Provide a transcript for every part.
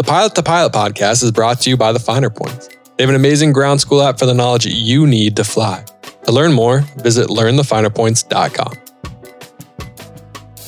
The Pilot to Pilot podcast is brought to you by the Finer Points. They have an amazing ground school app for the knowledge you need to fly. To learn more, visit learnthefinerpoints.com.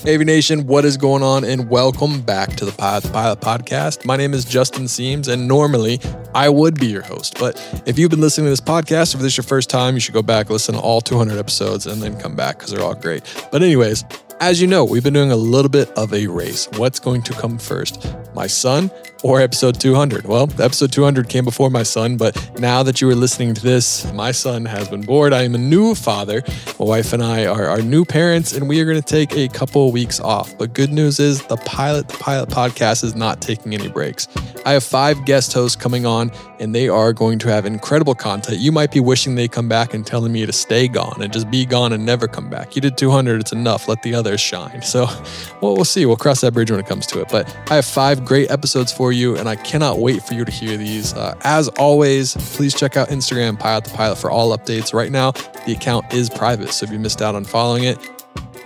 Aviation, what is going on? And welcome back to the Pilot to Pilot podcast. My name is Justin Siems, and normally I would be your host. But if you've been listening to this podcast, if this is your first time, you should go back, listen to all 200 episodes, and then come back because they're all great. But, anyways, as you know, we've been doing a little bit of a race. What's going to come first, my son or episode 200? Well, episode 200 came before my son, but now that you are listening to this, my son has been bored. I am a new father. My wife and I are, are new parents, and we are going to take a couple of weeks off. But good news is the Pilot to Pilot podcast is not taking any breaks. I have five guest hosts coming on, and they are going to have incredible content. You might be wishing they come back and telling me to stay gone and just be gone and never come back. You did 200, it's enough. Let the others shine. So, well, we'll see. We'll cross that bridge when it comes to it. But I have five great episodes for you, and I cannot wait for you to hear these. Uh, as always, please check out Instagram Pilot to Pilot for all updates. Right now, the account is private, so if you missed out on following it,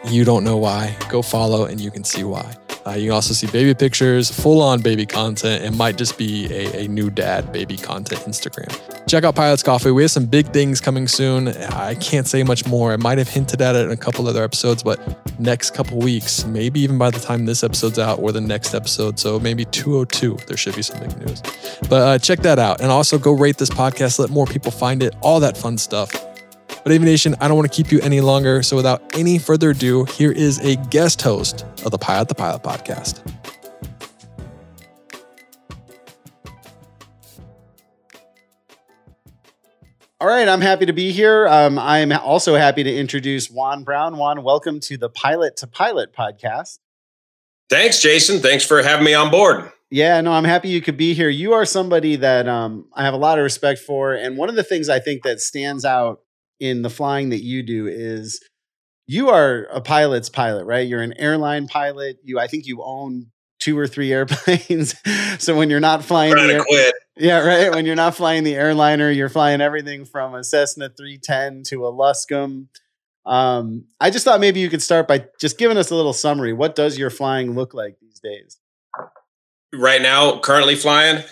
you don't know why, go follow and you can see why. Uh, you can also see baby pictures, full on baby content. It might just be a, a, new dad baby content Instagram. Check out Pilots Coffee. We have some big things coming soon. I can't say much more. I might have hinted at it in a couple other episodes, but next couple weeks, maybe even by the time this episode's out or the next episode, so maybe 202, there should be some big news. But uh, check that out. And also go rate this podcast, let more people find it, all that fun stuff. But Aviation, I don't want to keep you any longer. So without any further ado, here is a guest host of the Pilot to Pilot podcast. All right, I'm happy to be here. Um, I'm also happy to introduce Juan Browne. Juan, welcome to the Pilot to Pilot podcast. Thanks, Jason. Thanks for having me on board. Yeah, no, I'm happy you could be here. You are somebody that um, I have a lot of respect for. And one of the things I think that stands out in the flying that you do is you are a pilot's pilot, right? You're an airline pilot. You, I think you own two or three airplanes. so when you're not flying, the air- quit. yeah, right. When you're not flying the airliner, you're flying everything from a Cessna 310 to a Luscombe. Um, I just thought maybe you could start by just giving us a little summary. What does your flying look like these days? Right now, currently flying.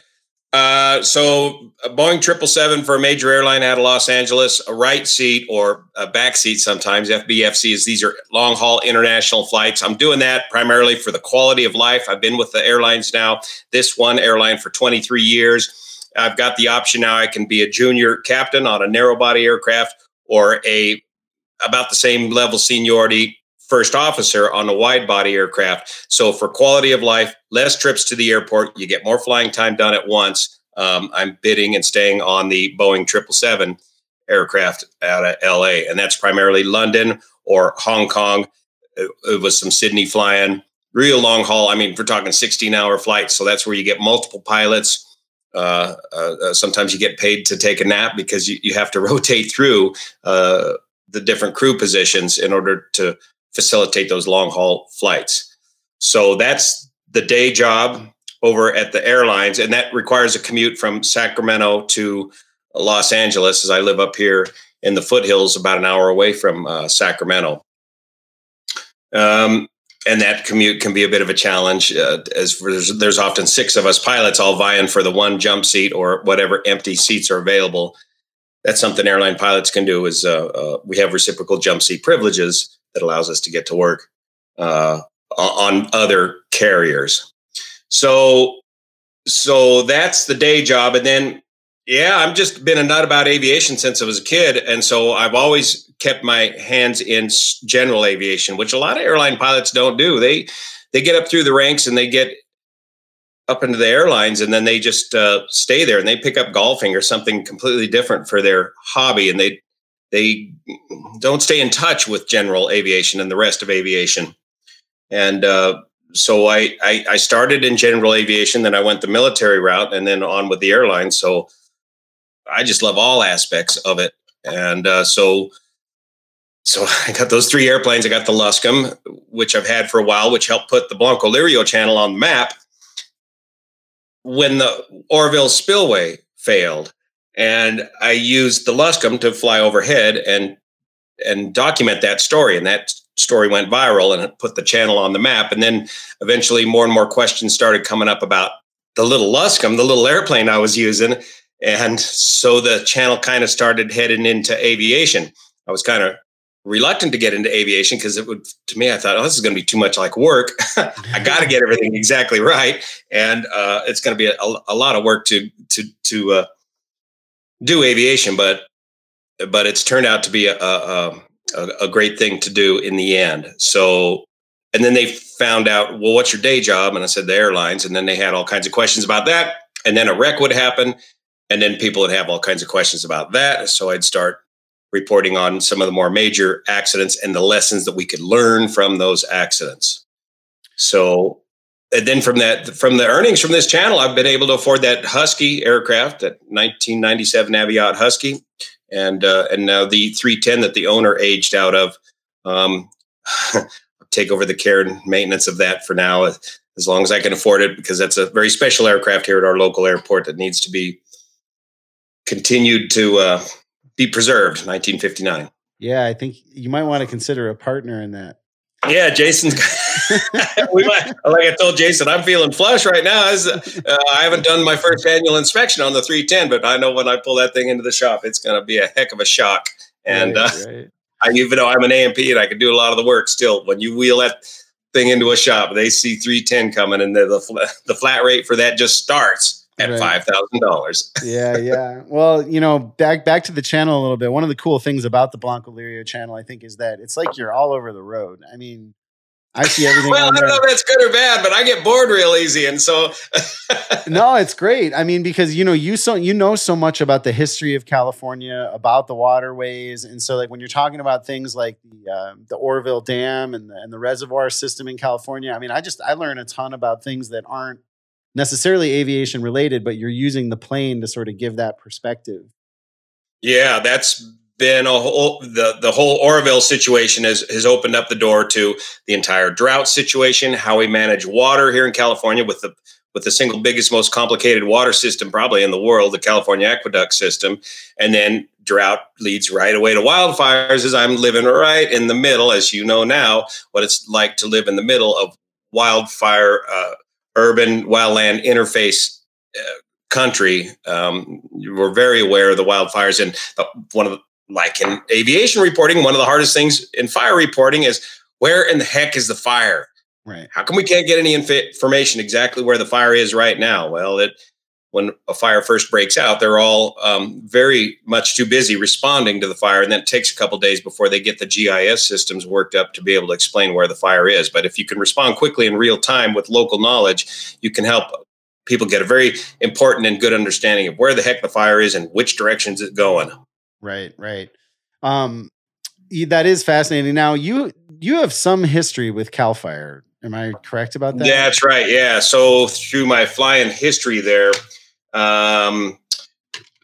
Uh, so a Boeing triple seven for a major airline out of Los Angeles, a right seat or a back seat sometimes. FBFCs. These are long haul international flights. I'm doing that primarily for the quality of life. I've been with the airlines now. This one airline for 23 years. I've got the option now. I can be a junior captain on a narrow body aircraft or a about the same level seniority first officer on a wide body aircraft. So for quality of life, less trips to the airport, you get more flying time done at once. Um, I'm bidding and staying on the Boeing 777 aircraft out of LA, and that's primarily London or Hong Kong. It, was some Sydney flying, real long haul. I mean, we're talking 16 hour flights. So that's where you get multiple pilots. Uh, uh, uh sometimes you get paid to take a nap because you, you have to rotate through uh, the different crew positions in order to facilitate those long haul flights. So that's the day job over at the airlines, and that requires a commute from Sacramento to Los Angeles, as I live up here in the foothills, about an hour away from uh, Sacramento. Um, and that commute can be a bit of a challenge, uh, as there's, there's often six of us pilots all vying for the one jump seat or whatever empty seats are available. That's something airline pilots can do. Is uh, uh we have reciprocal jump seat privileges, that allows us to get to work uh, on other carriers. So, so that's the day job, and then yeah, I've just been a nut about aviation since I was a kid, and so I've always kept my hands in general aviation, which a lot of airline pilots don't do. They they get up through the ranks and they get up into the airlines and then they just uh, stay there and they pick up golfing or something completely different for their hobby and they they don't stay in touch with general aviation and the rest of aviation. And uh, so I, I, I started in general aviation, then I went the military route, and then on with the airline. So I just love all aspects of it, and uh, so so I got those three airplanes. I got the Luscombe, which I've had for a while, which helped put the Blancolirio channel on the map. When the Oroville spillway failed, and I used the Luscombe to fly overhead and and document that story, and that story went viral and it put the channel on the map. And then eventually, more and more questions started coming up about the little Luscombe, the little airplane I was using, and so the channel kind of started heading into aviation. I was kind of reluctant to get into aviation because it would to me i thought oh this is going to be too much like work i got to get everything exactly right and uh, it's going to be a, a, lot of work to to to uh, do aviation but but it's turned out to be a, um, a, a great thing to do in the end. So and then they found out well what's your day job? And i said the airlines. And then they had all kinds of questions about that. And then a wreck would happen. And then people would have all kinds of questions about that. So i'd start reporting on some of the more major accidents and the lessons that we could learn from those accidents. So, and then from that, from the earnings from this channel, I've been able to afford that Husky aircraft, that 1997 Aviat Husky, and uh, and now the 310 that the owner aged out of. Um, take over the care and maintenance of that for now, as long as I can afford it, because that's a very special aircraft here at our local airport that needs to be continued to uh, be preserved 1959 yeah i think you might want to consider a partner in that yeah jason we might, like i told jason i'm feeling flush right now. As, uh, i haven't done my first annual inspection on the 310 but i know when i pull that thing into the shop it's going to be a heck of a shock. And right, uh, right. I, even though i'm an amp and i can do a lot of the work still when you wheel that thing into a shop they see 310 coming and the, the, the flat rate for that just starts at right. five thousand dollars. yeah, yeah. Well, you know, back back to the channel a little bit. One of the cool things about the Blancolirio channel, I think, is that it's like you're all over the road. I mean, I see everything. well, I don't know if that's good or bad, but I get bored real easy, and so. no, it's great. I mean, because you know you so you know so much about the history of California, about the waterways, and so like when you're talking about things like the uh, the Oroville Dam and the, and the reservoir system in California, I mean, I just I learn a ton about things that aren't necessarily aviation related, but you're using the plane to sort of give that perspective. Yeah, that's been a whole the the whole Oroville situation has has opened up the door to the entire drought situation, how we manage water here in California with the with the single biggest most complicated water system probably in the world, the California aqueduct system, and then drought leads right away to wildfires as I'm living right in the middle as you know now what it's like to live in the middle of wildfire uh, urban wildland interface uh, country. Um, we're very aware of the wildfires, and one of the, like in aviation reporting, one of the hardest things in fire reporting is where in the heck is the fire? Right. How come we can't get any inf- information exactly where the fire is right now? Well, it when a fire first breaks out, they're all um, very much too busy responding to the fire, and then it takes a couple days before they get the GIS systems worked up to be able to explain where the fire is. But if you can respond quickly in real time with local knowledge, you can help people get a very important and good understanding of where the heck the fire is and which directions it's going. Right, right. Um, that is fascinating. Now you you have some history with Cal Fire. Am I correct about that? Yeah, that's right. Yeah. So through my flying history there, um,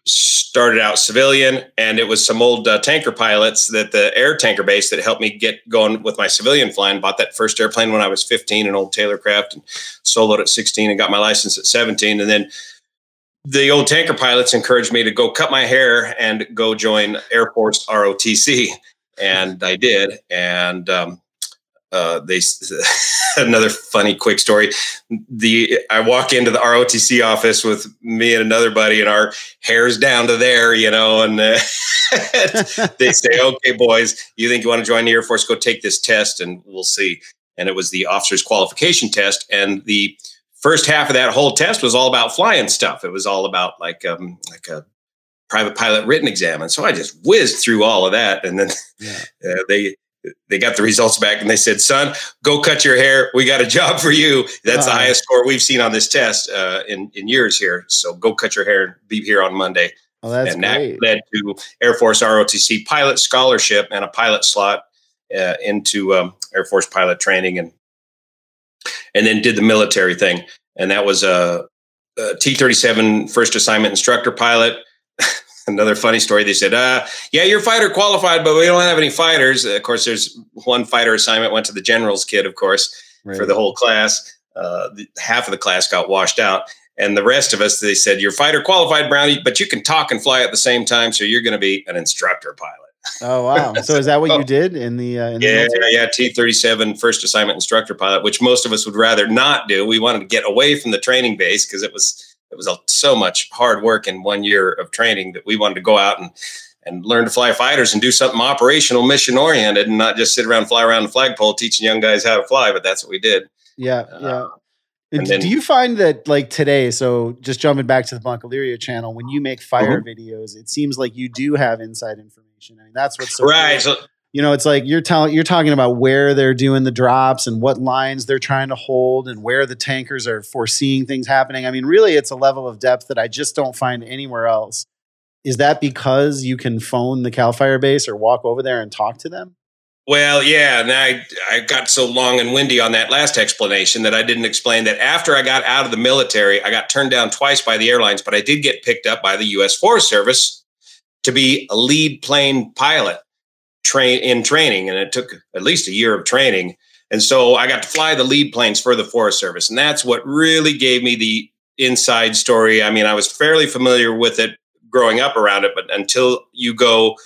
started out civilian, and it was some old uh, tanker pilots that the air tanker base that helped me get going with my civilian flying. Bought that first airplane when I was 15, an old Taylorcraft, and soloed at 16, and got my license at 17, and then the old tanker pilots encouraged me to go cut my hair and go join Air Force ROTC, and I did, and um, uh, they another funny quick story. The I walk into the ROTC office with me and another buddy, and our hair's down to there, you know, and uh, they say, "Okay, boys, you think you want to join the Air Force? Go take this test, and we'll see." And it was the officer's qualification test, and the first half of that whole test was all about flying stuff. It was all about like um, like a private pilot written exam, and so I just whizzed through all of that, and then yeah. uh, they they got the results back and they said, "Son, go cut your hair. We got a job for you. That's uh the highest score we've seen on this test uh, in in years here. So go cut your hair and be here on Monday." Oh, that's and great. that led to Air Force ROTC pilot scholarship and a pilot slot uh, into um, Air Force pilot training and and then did the military thing. And that was a, a T 37 first assignment instructor pilot. Another funny story. They said, uh, yeah, you're fighter qualified, but we don't have any fighters. Of course, there's one fighter assignment went to the general's kid, of course, right. for the whole class. Uh, the, half of the class got washed out. And the rest of us, they said, you're fighter qualified, Brownie, but you can talk and fly at the same time. So you're going to be an instructor pilot. Oh wow! So is that what you did in the? Uh, in yeah, the yeah, T thirty seven first assignment instructor pilot, which most of us would rather not do. We wanted to get away from the training base because it was it was a, so much hard work in one year of training that we wanted to go out and and learn to fly fighters and do something operational, mission oriented, and not just sit around fly around the flagpole teaching young guys how to fly. But that's what we did. Yeah, uh, yeah. Then, do you find that like today? So just jumping back to the Blancolirio channel, when you make fire mm-hmm. videos, it seems like you do have inside information. I mean, that's what's so right. Cool. So, you know, it's like you're telling you're talking about where they're doing the drops and what lines they're trying to hold and where the tankers are foreseeing things happening. I mean, really, it's a level of depth that I just don't find anywhere else. Is that because you can phone the Cal Fire base or walk over there and talk to them? Well, yeah, and I I got so long and windy on that last explanation that I didn't explain that after I got out of the military, I got turned down twice by the airlines, but I did get picked up by the U.S. Forest Service to be a lead plane pilot train in training, and it took at least a year of training. And so I got to fly the lead planes for the Forest Service, and that's what really gave me the inside story. I mean, I was fairly familiar with it growing up around it, but until you go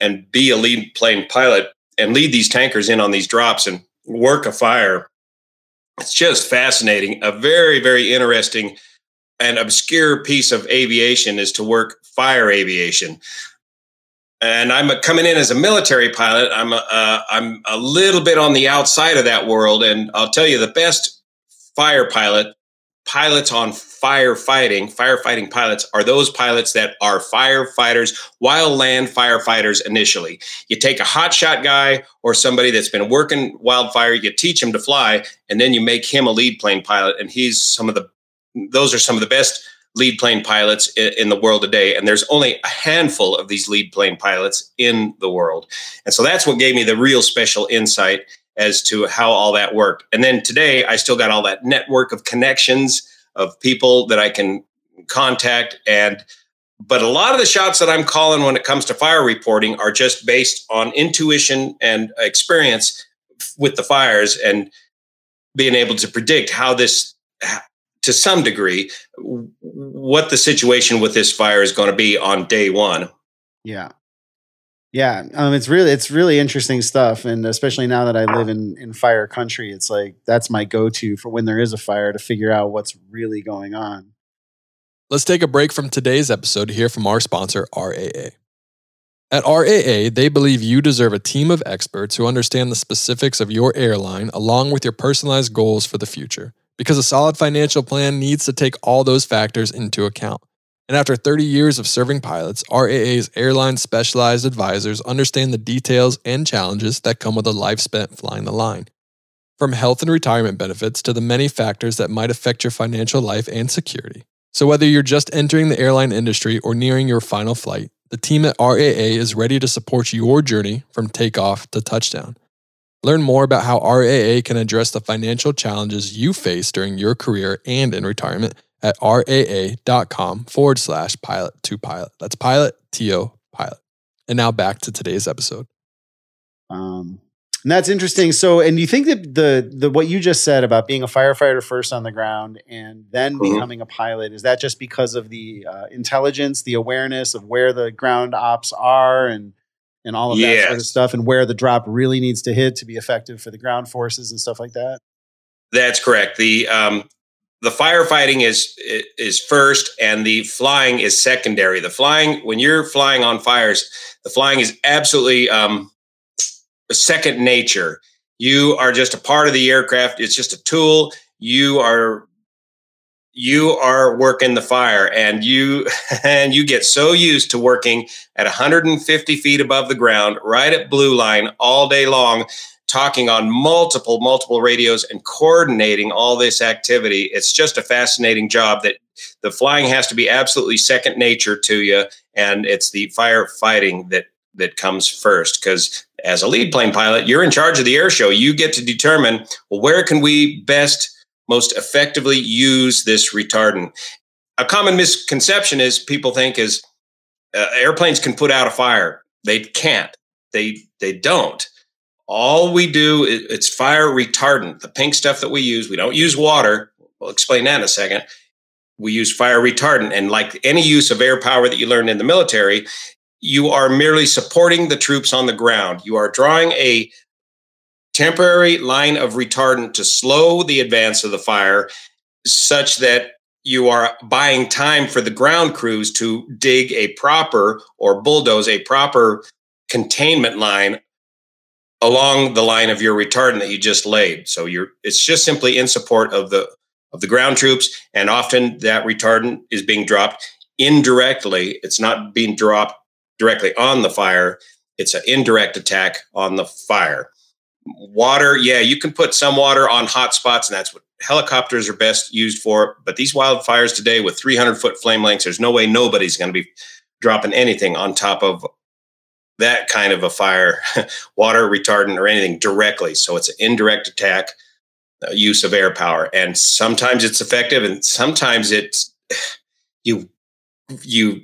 and be a lead plane pilot and lead these tankers in on these drops and work a fire. It's just fascinating. A very, very interesting and obscure piece of aviation is to work fire aviation. And I'm coming in as a military pilot. I'm a, uh, I'm a little bit on the outside of that world, and I'll tell you the best fire pilot pilots on firefighting, firefighting pilots are those pilots that are firefighters, wildland firefighters initially. You take a hotshot guy or somebody that's been working wildfire, you teach him to fly, and then you make him a lead plane pilot. And he's some of the, those are some of the best lead plane pilots in, the world today. And there's only a handful of these lead plane pilots in the world. And so that's what gave me the real special insight as to how all that worked. And then today, I still got all that network of connections of people that I can contact. And but a lot of the shots that I'm calling when it comes to fire reporting are just based on intuition and experience with the fires and being able to predict how this to some degree what the situation with this fire is going to be on day one yeah yeah, um, it's really it's really interesting stuff, and especially now that I live in in fire country, it's like that's my go to for when there is a fire to figure out what's really going on. Let's take a break from today's episode to hear from our sponsor, RAA. At RAA, they believe you deserve a team of experts who understand the specifics of your airline along with your personalized goals for the future, because a solid financial plan needs to take all those factors into account. And after 30 years of serving pilots, RAA's airline specialized advisors understand the details and challenges that come with a life spent flying the line. From health and retirement benefits to the many factors that might affect your financial life and security. So, whether you're just entering the airline industry or nearing your final flight, the team at RAA is ready to support your journey from takeoff to touchdown. Learn more about how RAA can address the financial challenges you face during your career and in retirement at raa.com forward slash pilot to pilot. That's pilot, T-O, pilot. And now back to today's episode. Um, and that's interesting. So, and you think that the the what you just said about being a firefighter first on the ground and then mm-hmm. becoming a pilot is that just because of the uh, intelligence, the awareness of where the ground ops are, and and all of yes. that sort of stuff, and where the drop really needs to hit to be effective for the ground forces and stuff like that. That's correct. The um, the firefighting is is first and the flying is secondary the flying when you're flying on fires the flying is absolutely um, second nature you are just a part of the aircraft it's just a tool you are you are working the fire and you and you get so used to working at 150 feet above the ground right at blue line all day long talking on multiple, multiple radios and coordinating all this activity. It's just a fascinating job that the flying has to be absolutely second nature to you. And it's the firefighting that that comes first because as a lead plane pilot you're in charge of the air show you get to determine well where can we best most effectively use this retardant. A common misconception is people think is uh, airplanes can put out a fire. They can't. They they don't. All we do is it's fire retardant. The pink stuff that we use, we don't use water. We'll explain that in a second. We use fire retardant, and like any use of air power that you learned in the military, you are merely supporting the troops on the ground. You are drawing a temporary line of retardant to slow the advance of the fire such that you are buying time for the ground crews to dig a proper or bulldoze a proper containment line along the line of your retardant that you just laid. So you're it's just simply in support of the of the ground troops and often that retardant is being dropped indirectly. It's not being dropped directly on the fire. It's an indirect attack on the fire. Water, yeah, you can put some water on hot spots, and that's what helicopters are best used for. But these wildfires today, with 300 foot flame lengths, there's no way nobody's going to be dropping anything on top of that kind of a fire, water retardant or anything directly. So it's an indirect attack uh, use of air power, and sometimes it's effective, and sometimes it's you you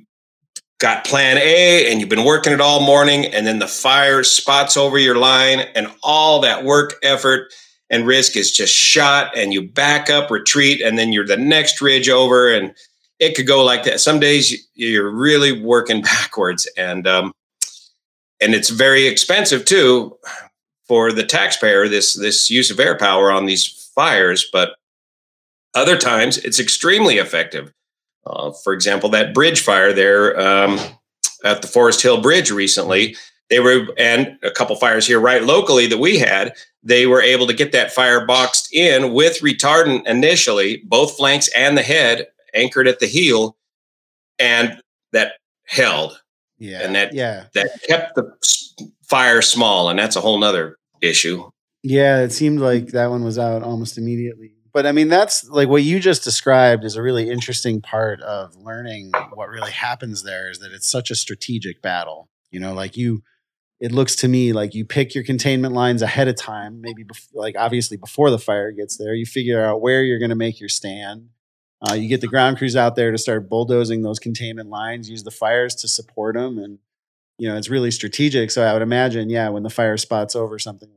got plan A and you've been working it all morning, and then the fire spots over your line, and all that work, effort, and risk is just shot, and you back up, retreat, and then you're the next ridge over, and it could go like that. Some days you're really working backwards, and um, and it's very expensive too for the taxpayer. This this use of air power on these fires, but other times it's extremely effective. Uh, for example, that bridge fire there um, at the Foresthill Bridge recently, they were, and a couple fires here right locally that we had, they were able to get that fire boxed in with retardant initially, both flanks and the head anchored at the heel, and that held. Yeah. And that, yeah. that kept the fire small. And that's a whole nother issue. Yeah. It seemed like that one was out almost immediately but I mean, that's like what you just described is a really interesting part of learning what really happens there is that it's such a strategic battle. You know, like you, it looks to me like you pick your containment lines ahead of time, maybe bef- like obviously before the fire gets there. You figure out where you're going to make your stand. Uh, you get the ground crews out there to start bulldozing those containment lines, use the fires to support them. And, you know, it's really strategic. So I would imagine, yeah, when the fire spot's over something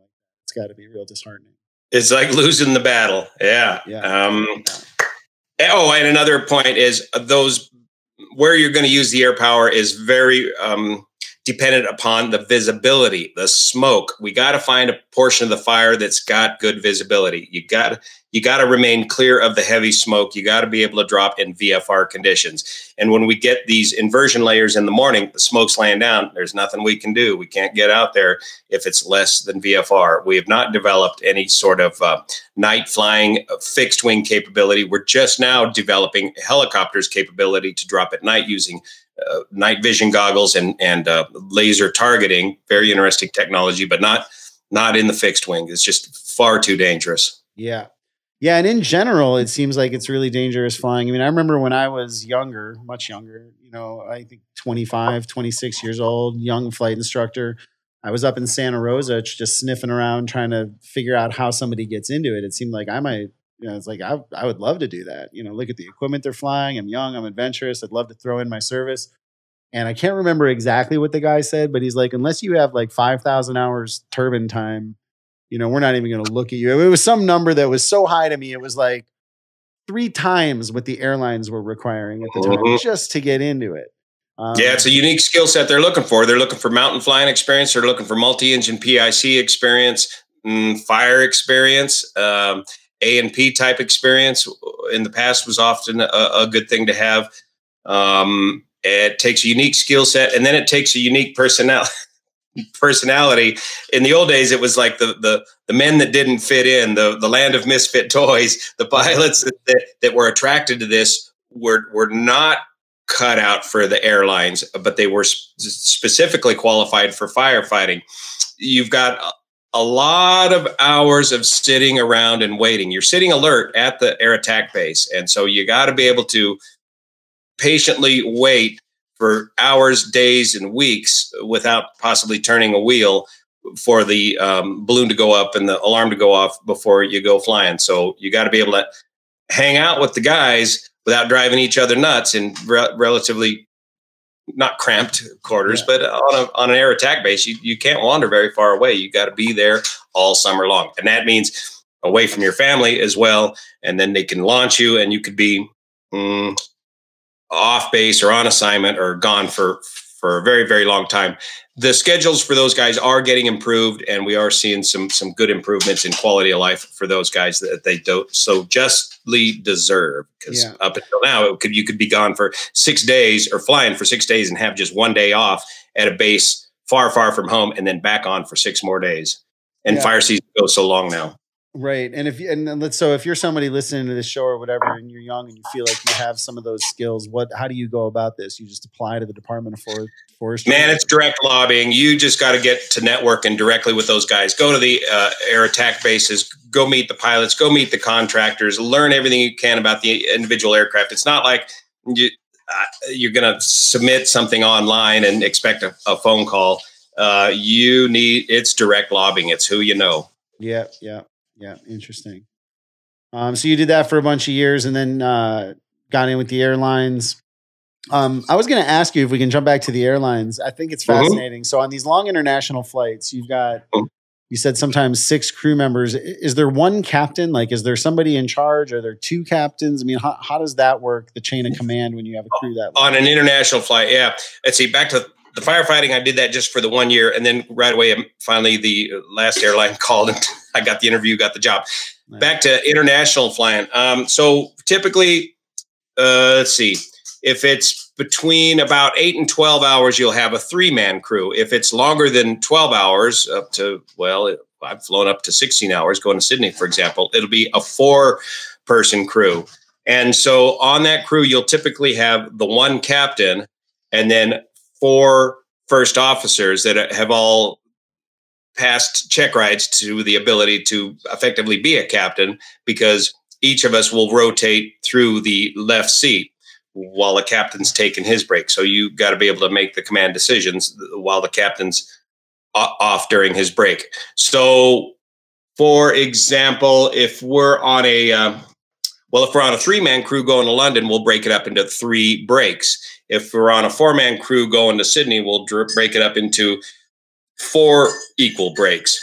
it's got to be real disheartening. It's like losing the battle. Yeah. Yeah. Um, oh, and another point is those where you're going to use the air power is very um, dependent upon the visibility, the smoke. We got to find a portion of the fire that's got good visibility. You got you got to remain clear of the heavy smoke. You got to be able to drop in VFR conditions. And when we get these inversion layers in the morning, the smoke's laying down. There's nothing we can do. We can't get out there if it's less than VFR. We have not developed any sort of uh, night flying uh, fixed wing capability. We're just now developing helicopters capability to drop at night using uh, night vision goggles and and uh, laser targeting. Very interesting technology, but not not in the fixed wing. It's just far too dangerous. Yeah, yeah, and in general, it seems like it's really dangerous flying. I mean, I remember when I was younger, much younger, you know, I think 25, 26 years old, young flight instructor. I was up in Santa Rosa just sniffing around trying to figure out how somebody gets into it. It seemed like I might, you know, it's like I, I would love to do that. You know, look at the equipment they're flying. I'm young, I'm adventurous. I'd love to throw in my service. And I can't remember exactly what the guy said, but he's like, unless you have like 5,000 hours turbine time, you know, we're not even going to look at you. It was some number that was so high to me. It was like three times what the airlines were requiring at the time mm-hmm. just to get into it. Um, yeah, it's a unique skill set they're looking for. They're looking for mountain flying experience. They're looking for multi-engine PIC experience, mm, fire experience, um, A and P type experience. In the past, was often a, a good thing to have. Um, it takes a unique skill set, and then it takes a unique personality. personality. In the old days, it was like the the the men that didn't fit in, the the land of misfit toys. The pilots that, that were attracted to this were were not cut out for the airlines, but they were sp- specifically qualified for firefighting. You've got a lot of hours of sitting around and waiting. You're sitting alert at the air attack base, and so you got to be able to patiently wait for hours, days, and weeks without possibly turning a wheel for the um, balloon to go up and the alarm to go off before you go flying. So you got to be able to hang out with the guys without driving each other nuts in re- relatively not cramped quarters, yeah. but on a on an air attack base, you, you can't wander very far away. You got to be there all summer long, and that means away from your family as well. And then they can launch you, and you could be mm, off base or on assignment or gone for for a very very long time the schedules for those guys are getting improved and we are seeing some some good improvements in quality of life for those guys that they don't so justly deserve because yeah. up until now it could you could be gone for six days or flying for six days and have just one day off at a base far far from home and then back on for six more days and yeah. fire season goes so long now Right. And if you, and let's, so if you're somebody listening to this show or whatever, and you're young and you feel like you have some of those skills, what, how do you go about this? You just apply to the Department of Forest, Forestry? Man, it's direct lobbying. You just got to get to networking directly with those guys. Go to the uh, air attack bases, go meet the pilots, go meet the contractors, learn everything you can about the individual aircraft. It's not like you, uh, you're going to submit something online and expect a, a phone call. Uh, you need, it's direct lobbying. It's who you know. Yeah. Yeah. Yeah, interesting. Um, so you did that for a bunch of years, and then uh, got in with the airlines. Um, I was going to ask you if we can jump back to the airlines. I think it's mm-hmm. fascinating. Mm-hmm. So on these long international flights, you've got mm-hmm. you said sometimes six crew members. Is there one captain? Like, is there somebody in charge? Are there two captains? I mean, how, how does that work? The chain of command when you have a crew that long? on an international flight? Yeah. Let's see. Back to the firefighting, I did that just for the one year, and then right away, um, finally, the last airline called and I got the interview, got the job. Nice. Back to international flying. Um, so typically, uh, let's see, if it's between about eight and twelve hours, you'll have a three-man crew. If it's longer than twelve hours, up to well, I've flown up to sixteen hours going to Sydney, for example, it'll be a four-person crew. And so on that crew, you'll typically have the one captain and then four first officers that have all passed check rides to the ability to effectively be a captain because each of us will rotate through the left seat while the captain's taking his break. So you got to be able to make the command decisions while the captain's off during his break. So, for example, if we're on a uh, well, if we're on a three man crew going to London, we'll break it up into three breaks. If we're on a four man crew going to Sydney, we'll break it up into four equal breaks.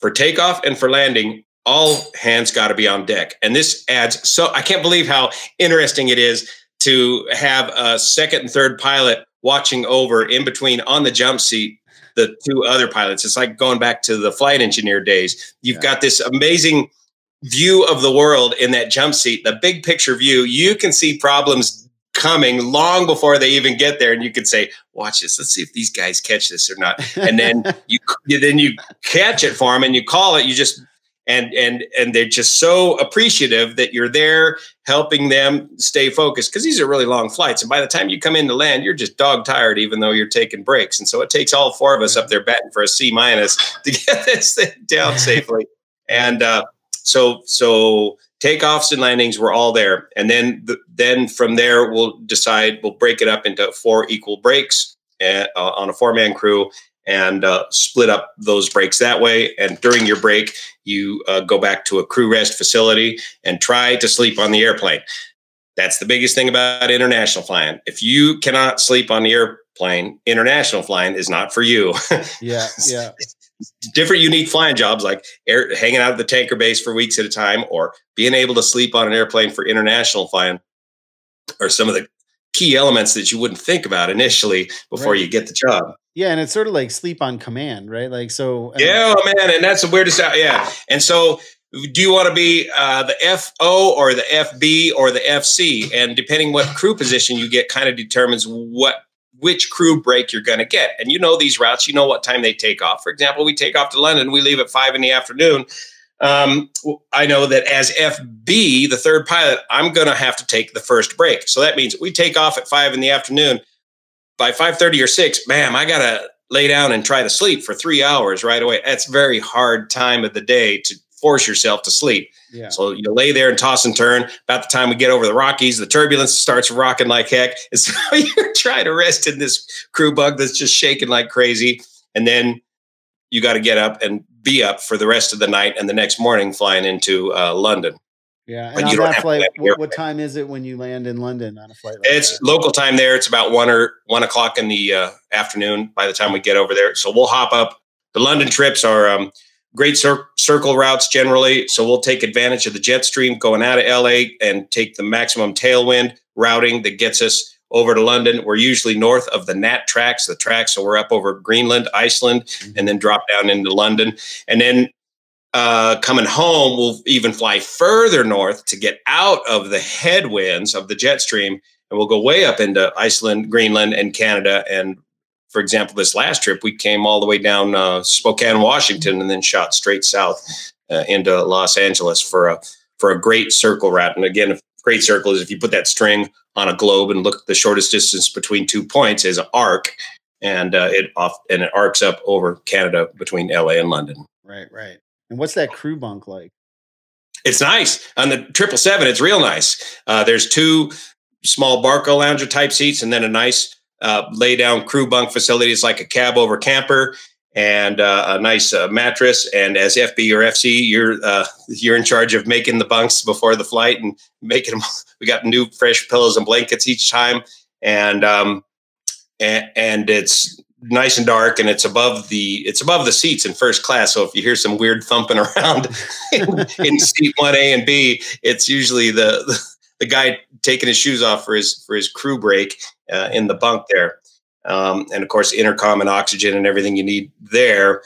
For takeoff and for landing, all hands got to be on deck. And this adds so I can't believe how interesting it is to have a second and third pilot watching over in between on the jump seat the two other pilots. It's like going back to the flight engineer days. You've yeah. got this amazing view of the world in that jump seat, the big picture view, you can see problems coming long before they even get there and you can say watch this. Let's see if these guys catch this or not. And then you, you then you catch it for them and you call it. You just and and and they're just so appreciative that you're there helping them stay focused because these are really long flights and by the time you come into land you're just dog tired even though you're taking breaks and so it takes all four of us up there batting for a c minus to get this thing down safely. And uh so so takeoffs and landings were all there, and then the, then from there we'll decide we'll break it up into four equal breaks at, uh, on a four man crew and uh, split up those breaks that way. And during your break, you uh, go back to a crew rest facility and try to sleep on the airplane. That's the biggest thing about international flying. If you cannot sleep on the airplane, international flying is not for you. yeah, yeah different unique flying jobs like air, hanging out at the tanker base for weeks at a time or being able to sleep on an airplane for international flying are some of the key elements that you wouldn't think about initially before right. you get the job. Yeah, and it's sort of like sleep on command, right? Like so. Yeah, oh, man, and that's the weirdest. Yeah, and so do you want to be uh, the FO or the FB or the FC? And depending what crew position you get, kind of determines what which crew break you're going to get. And you know these routes, you know what time they take off. For example, we take off to London, we leave at five in the afternoon. Um, I know that as FB, the third pilot, I'm going to have to take the first break. So that means we take off at five in the afternoon. By 5:30 or 6, bam, I got to lay down and try to sleep for three hours right away. That's very hard time of the day to force yourself to sleep. Yeah. So you lay there and toss and turn. About the time we get over the Rockies, the turbulence starts rocking like heck. And so you're trying to rest in this crew bug that's just shaking like crazy. And then you got to get up and be up for the rest of the night and the next morning flying into uh, London. Yeah, and on that flight, what, what, time is it when you land in London on a flight? Like it's that? local time there. It's about one or one o'clock in the uh, afternoon by the time we get over there. So we'll hop up. The London trips are um, great cir- circle routes generally. So we'll take advantage of the jet stream going out of LA and take the maximum tailwind routing that gets us over to London. We're usually north of the NAT tracks, the tracks. So we're up over Greenland, Iceland, mm-hmm. and then drop down into London. And then uh, coming home, we'll even fly further north to get out of the headwinds of the jet stream. And we'll go way up into Iceland, Greenland, and Canada. And for example, this last trip, we came all the way down uh, Spokane, Washington, and then shot straight south uh, into Los Angeles for a for a great circle route. And again, a great circle is if you put that string on a globe and look the shortest distance between two points is an arc, and uh, it off and it arcs up over Canada between LA and London. Right, right. And what's that crew bunk like? It's nice on the triple seven. It's real nice. Uh, there's two small Barcalounger type seats, and then a nice uh, lay down crew bunk facilities like a cab over camper and uh, a nice uh, mattress. And as FB or FC, you're uh, you're in charge of making the bunks before the flight and making them. We got new fresh pillows and blankets each time, and um, and, and it's nice and dark and it's above the it's above the seats in first class so if you hear some weird thumping around in, in seat 1a and b it's usually the, the, the guy taking his shoes off for his for his crew break uh, in the bunk there, um, and of course intercom and oxygen and everything you need there,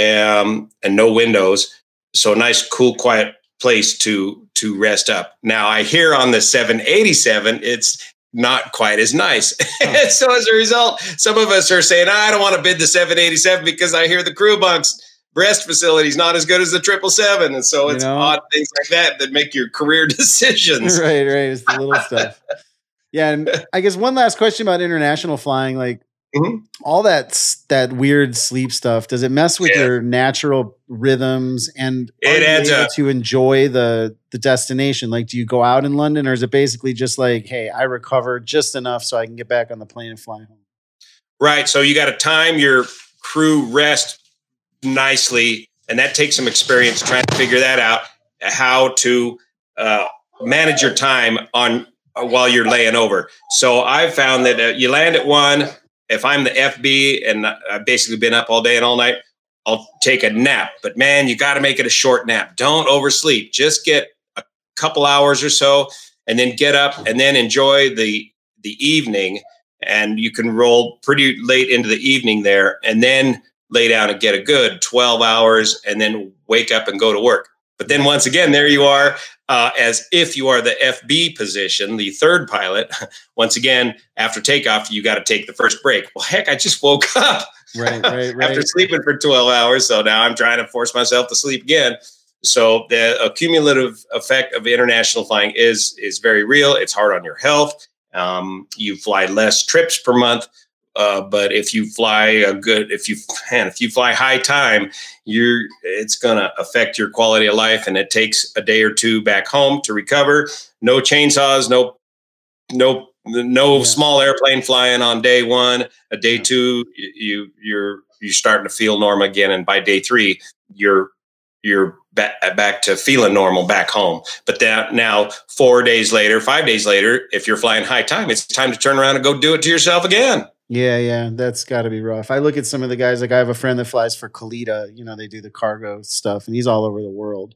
um, and no windows. So nice, cool, quiet place to to rest up. Now I hear on the 787 it's not quite as nice. Oh. so as a result, some of us are saying, I don't want to bid the 787 because I hear the crew bunks breast facility is not as good as the triple seven, and so it's you know? odd things like that that make your career decisions. right, right. It's the little stuff. Yeah, and I guess one last question about international flying, like mm-hmm. all that that weird sleep stuff. Does it mess with yeah. your natural rhythms and it adds able up. to enjoy the the destination? Like, do you go out in London, or is it basically just like, hey, I recovered just enough so I can get back on the plane and fly home? Right. So you got to time your crew rest nicely, and that takes some experience trying to figure that out. How to uh, manage your time on while you're laying over. So I've found that uh, you land at one. If I'm the FB and I've basically been up all day and all night, I'll take a nap. But man, you got to make it a short nap. Don't oversleep. Just get a couple hours or so, and then get up and then enjoy the the evening. And you can roll pretty late into the evening there, and then lay down and get a good 12 hours, and then wake up and go to work. But then once again, there you are, uh, as if you are the FB position, the third pilot. Once again, after takeoff, you got to take the first break. Well, heck, I just woke up right, right, right. after sleeping for 12 hours. So now I'm trying to force myself to sleep again. So the accumulative effect of international flying is is very real. It's hard on your health. Um, you fly less trips per month, uh, but if you fly a good, if you man, if you fly high time, you're it's gonna affect your quality of life, and it takes a day or two back home to recover. No chainsaws, no, no, no yeah. small airplane flying on day one. A day yeah. two, you you're you're starting to feel normal again, and by day three, you're you're back, back to feeling normal back home. But that now, four days later, five days later, if you're flying high time, it's time to turn around and go do it to yourself again. Yeah, yeah, that's got to be rough. I look at some of the guys. Like I have a friend that flies for Kalitta. You know, they do the cargo stuff, and he's all over the world.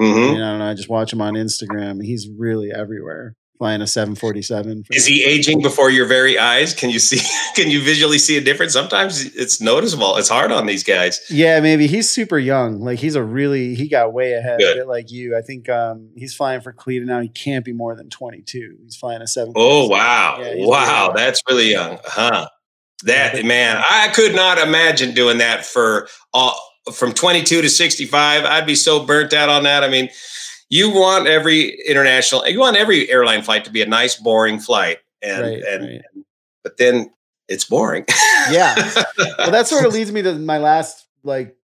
Mm-hmm. You know, and I just watch him on Instagram. He's really everywhere flying a 747. Is he aging before your very eyes? Can you see? Can you visually see a difference? Sometimes it's noticeable. It's hard on these guys. Yeah, maybe he's super young. Like he's a really he got way ahead, Good. a bit like you. I think um, he's flying for Kalitta now. He can't be more than 22. He's flying a seven. Oh wow, yeah, wow, that's really young, huh? That man, I could not imagine doing that for all from 22 to 65. I'd be so burnt out on that. I mean you want every international, you want every airline flight to be a nice, boring flight, and right, and, right. and but then it's boring. yeah, well, that sort of leads me to my last like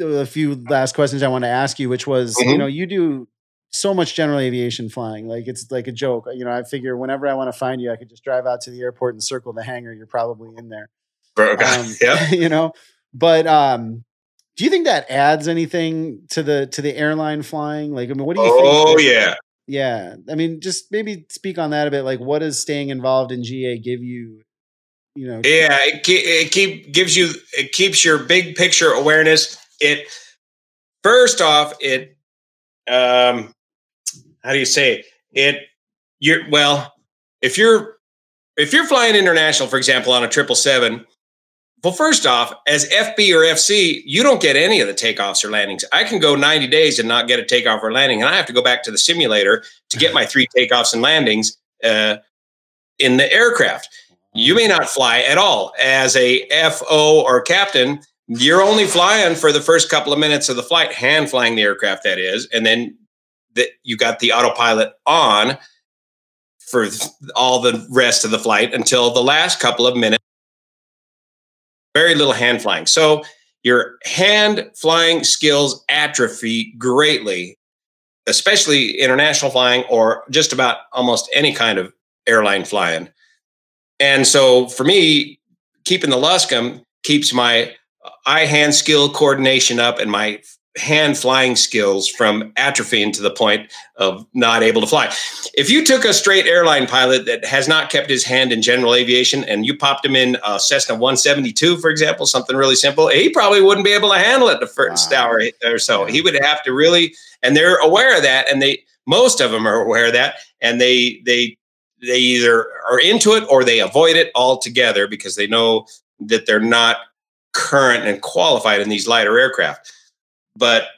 a few last questions I want to ask you, which was mm-hmm. you know you do so much general aviation flying. Like it's like a joke. You know, I figure whenever I want to find you, I could just drive out to the airport and circle the hangar. You're probably in there. Um, yeah. You know, but um, Do you think that adds anything to the to the airline flying? Like, I mean, what do you think? oh, think? yeah. Yeah. I mean, just maybe speak on that a bit. Like, what does staying involved in GA give you? You know, yeah, it, it keep gives you it keeps your big picture awareness. It first off, it um, how do you say it? it you're well, if you're if you're flying international, for example, on a triple seven, well, first off, as FB or FC, you don't get any of the takeoffs or landings. I can go 90 days and not get a takeoff or landing, and I have to go back to the simulator to get my three takeoffs and landings uh, in the aircraft. You may not fly at all as a FO or captain. You're only flying for the first couple of minutes of the flight, hand flying the aircraft, that is, and then that you got the autopilot on for all the rest of the flight until the last couple of minutes. Very little hand flying. So your hand flying skills atrophy greatly, especially international flying or just about almost any kind of airline flying. And so for me, keeping the Luscombe keeps my eye hand skill coordination up and my hand flying skills from atrophying to the point of not able to fly. If you took a straight airline pilot that has not kept his hand in general aviation and you popped him in a Cessna 172, for example, something really simple, he probably wouldn't be able to handle it the first wow. hour or so. He would have to really, and they're aware of that, and they most of them are aware of that, and they they they either are into it or they avoid it altogether because they know that they're not current and qualified in these lighter aircraft but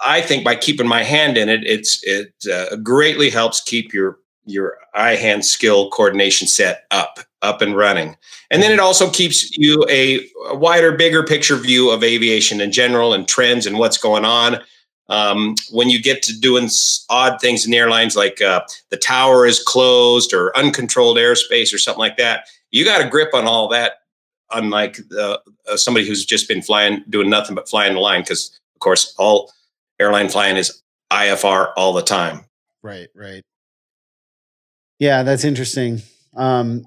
I think by keeping my hand in it, it's it uh, greatly helps keep your your eye hand skill coordination set up up and running. And then it also keeps you a, a, wider bigger picture view of aviation in general and trends and what's going on. Um, when you get to doing odd things in airlines like uh, the tower is closed or uncontrolled airspace or something like that you got a grip on all that unlike uh, somebody who's just been flying doing nothing but flying the line because of course, all airline flying is IFR all the time. Right, right. Yeah, that's interesting. Um,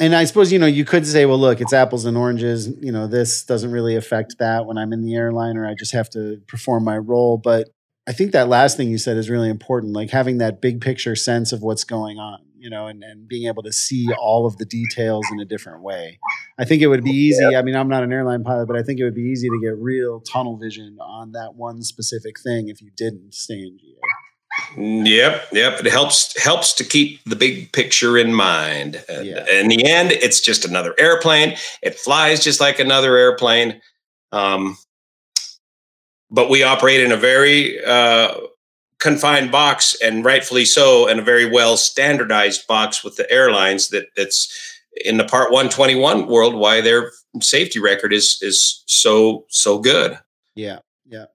and I suppose you know you could say, well, look, it's apples and oranges. You know, this doesn't really affect that when I'm in the airline, or I just have to perform my role. But I think that last thing you said is really important, like having that big picture sense of what's going on you know, and, and being able to see all of the details in a different way. I think it would be easy. I mean, I'm not an airline pilot, but I think it would be easy to get real tunnel vision on that one specific thing if you didn't stay in GA. Yep, yep. It helps helps to keep the big picture in mind. And yeah. in the end, it's just another airplane. It flies just like another airplane. Um, but we operate in a very uh, confined box and rightfully so and a very well standardized box with the airlines that that's in the part 121 world why their safety record is is so so good yeah yeah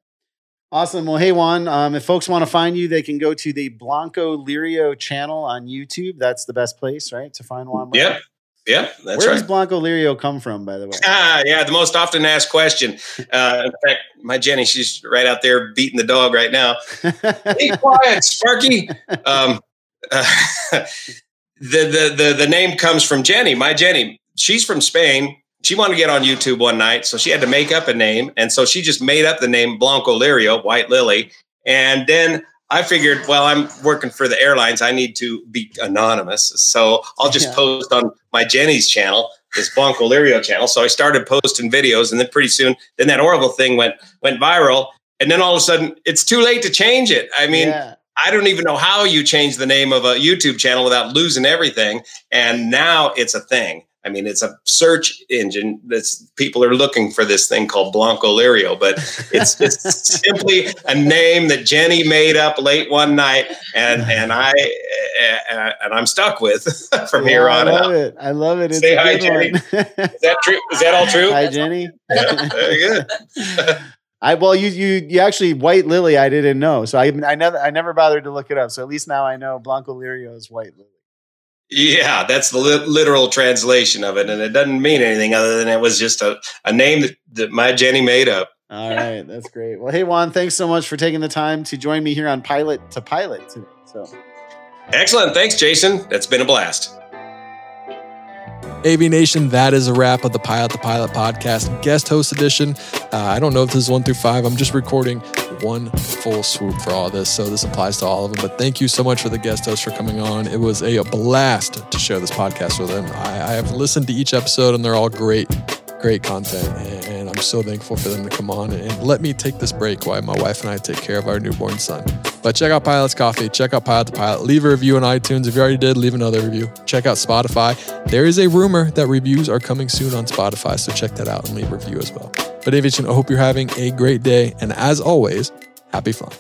awesome well hey juan um, if folks want to find you they can go to the Blancolirio channel on youtube that's the best place right to find juan yeah yeah, that's Where right. does Blanco Lirio come from, by the way? Ah, yeah, the most often asked question. Uh, in fact, my Jenny, she's right out there beating the dog right now. hey, quiet, Sparky. Um, uh, the, the the the name comes from Jenny. My Jenny, she's from Spain. She wanted to get on YouTube one night, so she had to make up a name, and so she just made up the name Blanco Lirio, White Lily, and then I figured, well, I'm working for the airlines. I need to be anonymous. So I'll just yeah. post on my Jenny's channel, this Blancolirio channel. So I started posting videos and then pretty soon, then that Oroville thing went, went viral. And then all of a sudden it's too late to change it. I mean, yeah. I don't even know how you change the name of a YouTube channel without losing everything. And now it's a thing. I mean, it's a search engine that's people are looking for this thing called Blanco Lirio, but it's just simply a name that Jenny made up late one night, and and I uh, and I'm stuck with from here on out. I love out. it. I love it. It's Say hi, Jenny. Is that true? Is that all true? Hi, Jenny. Yeah, very good. I well, you you you actually White Lily. I didn't know, so I I never I never bothered to look it up. So at least now I know Blanco Lirio is White Lily. Yeah, that's the li- literal translation of it, and it doesn't mean anything other than it was just a, a name that, that my Jenny made up. All right, that's great. Well, hey Juan, thanks so much for taking the time to join me here on Pilot to Pilot today. So excellent, thanks, Jason. That's been a blast. AV Nation, that is a wrap of the Pilot to Pilot podcast guest host edition. Uh, I don't know if this is one through five. I'm just recording one full swoop for all this, so this applies to all of them. But thank you so much for the guest host for coming on. It was a blast to share this podcast with them. I, I have listened to each episode, and they're all great, great content. And, and I'm so thankful for them to come on and let me take this break while my wife and I take care of our newborn son. But check out Pilot's Coffee. Check out Pilot to Pilot. Leave a review on iTunes. If you already did, leave another review. Check out Spotify. There is a rumor that reviews are coming soon on Spotify, so check that out and leave a review as well. But AvNation, I hope you're having a great day. And as always, happy fun.